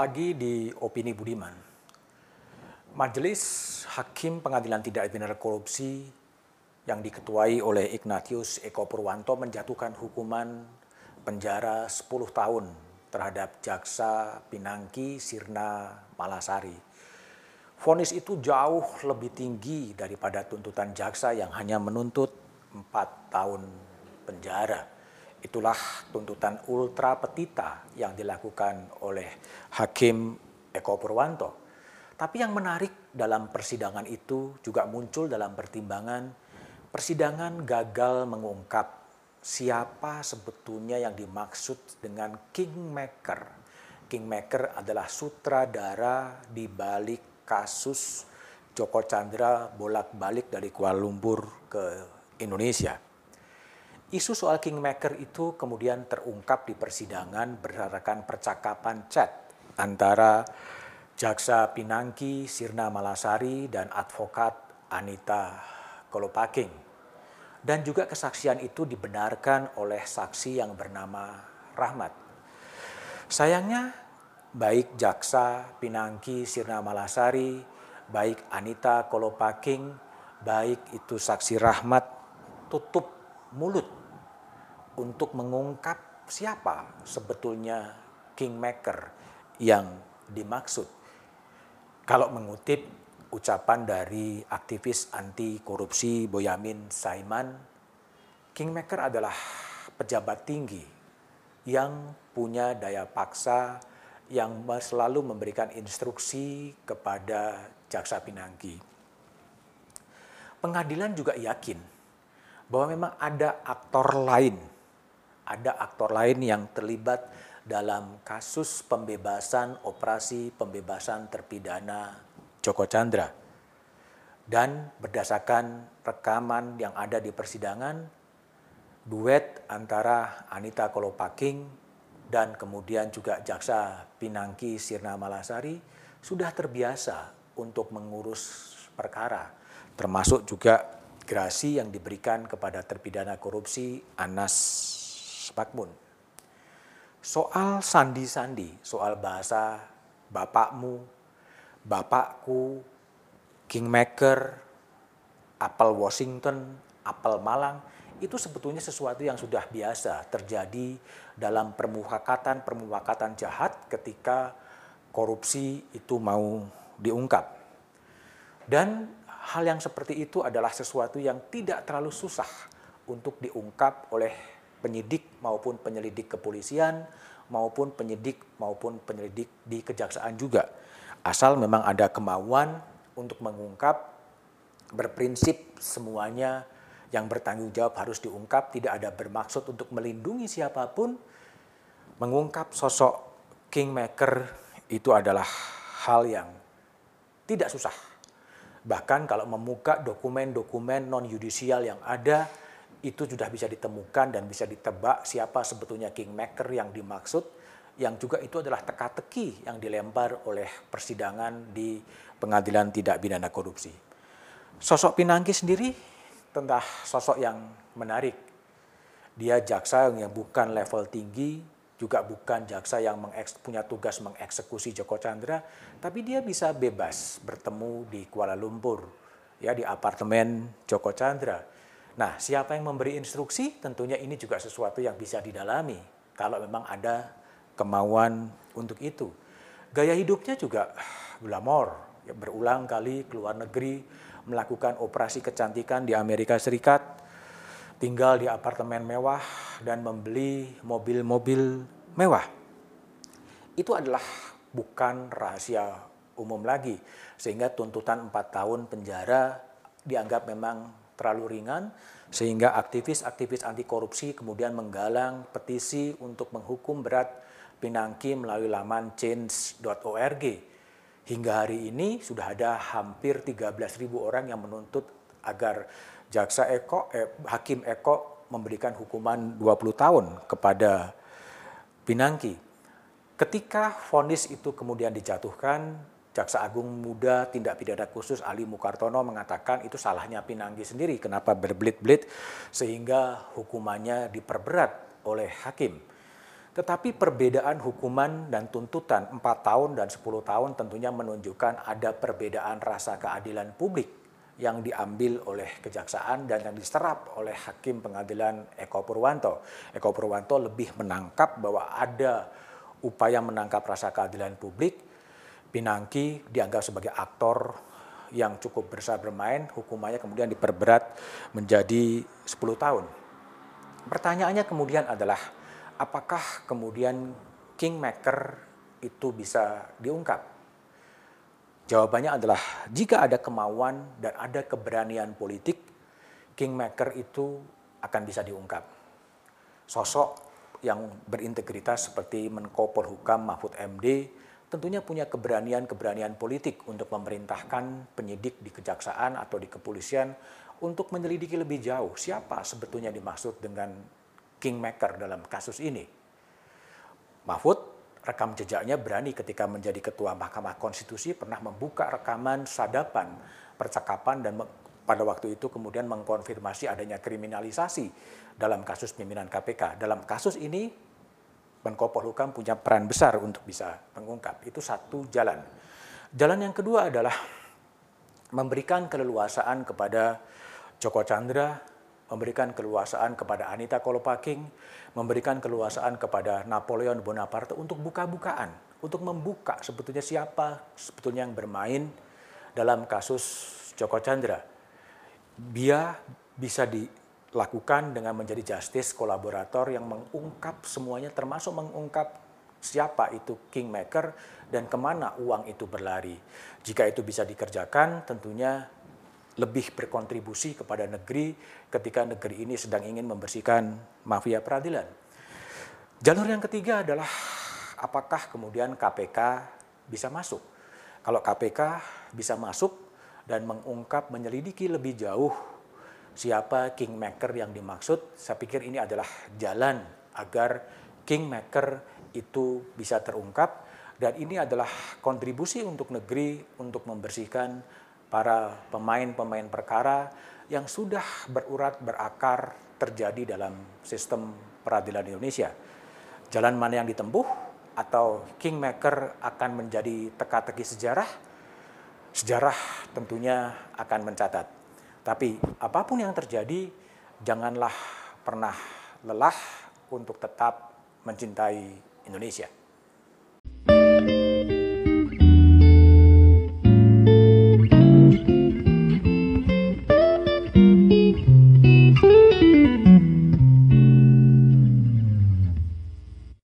lagi di Opini Budiman. Majelis Hakim Pengadilan Tidak Pidana Korupsi yang diketuai oleh Ignatius Eko Purwanto menjatuhkan hukuman penjara 10 tahun terhadap jaksa Pinangki Sirna Malasari. Vonis itu jauh lebih tinggi daripada tuntutan jaksa yang hanya menuntut 4 tahun penjara. Itulah tuntutan ultra petita yang dilakukan oleh Hakim Eko Purwanto. Tapi yang menarik dalam persidangan itu juga muncul dalam pertimbangan persidangan gagal mengungkap siapa sebetulnya yang dimaksud dengan kingmaker. Kingmaker adalah sutradara di balik kasus Joko Chandra bolak-balik dari Kuala Lumpur ke Indonesia. Isu soal kingmaker itu kemudian terungkap di persidangan berdasarkan percakapan chat antara Jaksa Pinangki Sirna Malasari dan advokat Anita Kolopaking. Dan juga kesaksian itu dibenarkan oleh saksi yang bernama Rahmat. Sayangnya baik Jaksa Pinangki Sirna Malasari, baik Anita Kolopaking, baik itu saksi Rahmat tutup mulut untuk mengungkap siapa sebetulnya kingmaker yang dimaksud. Kalau mengutip ucapan dari aktivis anti korupsi Boyamin Saiman, kingmaker adalah pejabat tinggi yang punya daya paksa yang selalu memberikan instruksi kepada jaksa pinangki. Pengadilan juga yakin bahwa memang ada aktor lain ada aktor lain yang terlibat dalam kasus pembebasan operasi pembebasan terpidana Joko Chandra. Dan berdasarkan rekaman yang ada di persidangan, duet antara Anita Kolopaking dan kemudian juga jaksa Pinangki Sirna Malasari sudah terbiasa untuk mengurus perkara, termasuk juga gerasi yang diberikan kepada terpidana korupsi Anas Makmun. Soal sandi-sandi, soal bahasa bapakmu, bapakku, kingmaker, apel Washington, apel Malang, itu sebetulnya sesuatu yang sudah biasa terjadi dalam permufakatan-permufakatan jahat ketika korupsi itu mau diungkap. Dan hal yang seperti itu adalah sesuatu yang tidak terlalu susah untuk diungkap oleh penyidik maupun penyelidik kepolisian maupun penyidik maupun penyelidik di kejaksaan juga. Asal memang ada kemauan untuk mengungkap berprinsip semuanya yang bertanggung jawab harus diungkap, tidak ada bermaksud untuk melindungi siapa pun. Mengungkap sosok kingmaker itu adalah hal yang tidak susah. Bahkan kalau membuka dokumen-dokumen non-yudisial yang ada, itu sudah bisa ditemukan dan bisa ditebak siapa sebetulnya kingmaker yang dimaksud yang juga itu adalah teka-teki yang dilempar oleh persidangan di pengadilan tidak pidana korupsi. Sosok Pinangki sendiri tentang sosok yang menarik. Dia jaksa yang bukan level tinggi, juga bukan jaksa yang punya tugas mengeksekusi Joko Chandra, tapi dia bisa bebas bertemu di Kuala Lumpur, ya di apartemen Joko Chandra Nah, siapa yang memberi instruksi? Tentunya ini juga sesuatu yang bisa didalami kalau memang ada kemauan untuk itu. Gaya hidupnya juga glamor, ya, berulang kali keluar negeri, melakukan operasi kecantikan di Amerika Serikat, tinggal di apartemen mewah, dan membeli mobil-mobil mewah. Itu adalah bukan rahasia umum lagi, sehingga tuntutan 4 tahun penjara dianggap memang terlalu ringan sehingga aktivis-aktivis anti korupsi kemudian menggalang petisi untuk menghukum berat Pinangki melalui laman change.org. Hingga hari ini sudah ada hampir 13.000 orang yang menuntut agar jaksa Eko, eh, Hakim Eko memberikan hukuman 20 tahun kepada Pinangki. Ketika vonis itu kemudian dijatuhkan, Jaksa Agung Muda Tindak Pidana Khusus Ali Mukartono mengatakan itu salahnya Pinangki sendiri kenapa berbelit-belit sehingga hukumannya diperberat oleh hakim. Tetapi perbedaan hukuman dan tuntutan 4 tahun dan 10 tahun tentunya menunjukkan ada perbedaan rasa keadilan publik yang diambil oleh kejaksaan dan yang diserap oleh hakim pengadilan Eko Purwanto. Eko Purwanto lebih menangkap bahwa ada upaya menangkap rasa keadilan publik. Pinangki dianggap sebagai aktor yang cukup besar bermain, hukumannya kemudian diperberat menjadi 10 tahun. Pertanyaannya kemudian adalah apakah kemudian kingmaker itu bisa diungkap? Jawabannya adalah jika ada kemauan dan ada keberanian politik, kingmaker itu akan bisa diungkap. Sosok yang berintegritas seperti Menko Polhukam Mahfud MD tentunya punya keberanian-keberanian politik untuk memerintahkan penyidik di kejaksaan atau di kepolisian untuk menyelidiki lebih jauh siapa sebetulnya dimaksud dengan kingmaker dalam kasus ini. Mahfud rekam jejaknya berani ketika menjadi ketua Mahkamah Konstitusi pernah membuka rekaman sadapan percakapan dan pada waktu itu kemudian mengkonfirmasi adanya kriminalisasi dalam kasus pimpinan KPK. Dalam kasus ini Menko Polhukam punya peran besar untuk bisa mengungkap. Itu satu jalan. Jalan yang kedua adalah memberikan keleluasaan kepada Joko Chandra memberikan keluasaan kepada Anita Kolopaking, memberikan keluasaan kepada Napoleon Bonaparte untuk buka-bukaan, untuk membuka sebetulnya siapa sebetulnya yang bermain dalam kasus Joko Chandra. Dia bisa dilakukan dengan menjadi justice kolaborator yang mengungkap semuanya termasuk mengungkap siapa itu kingmaker dan ke mana uang itu berlari. Jika itu bisa dikerjakan tentunya lebih berkontribusi kepada negeri ketika negeri ini sedang ingin membersihkan mafia peradilan. Jalur yang ketiga adalah apakah kemudian KPK bisa masuk. Kalau KPK bisa masuk dan mengungkap, menyelidiki lebih jauh siapa kingmaker yang dimaksud, saya pikir ini adalah jalan agar kingmaker itu bisa terungkap dan ini adalah kontribusi untuk negeri untuk membersihkan para pemain-pemain perkara yang sudah berurat berakar terjadi dalam sistem peradilan Indonesia. Jalan mana yang ditempuh atau kingmaker akan menjadi teka-teki sejarah? Sejarah tentunya akan mencatat. Tapi apa pun yang terjadi, janganlah pernah lelah untuk tetap mencintai Indonesia.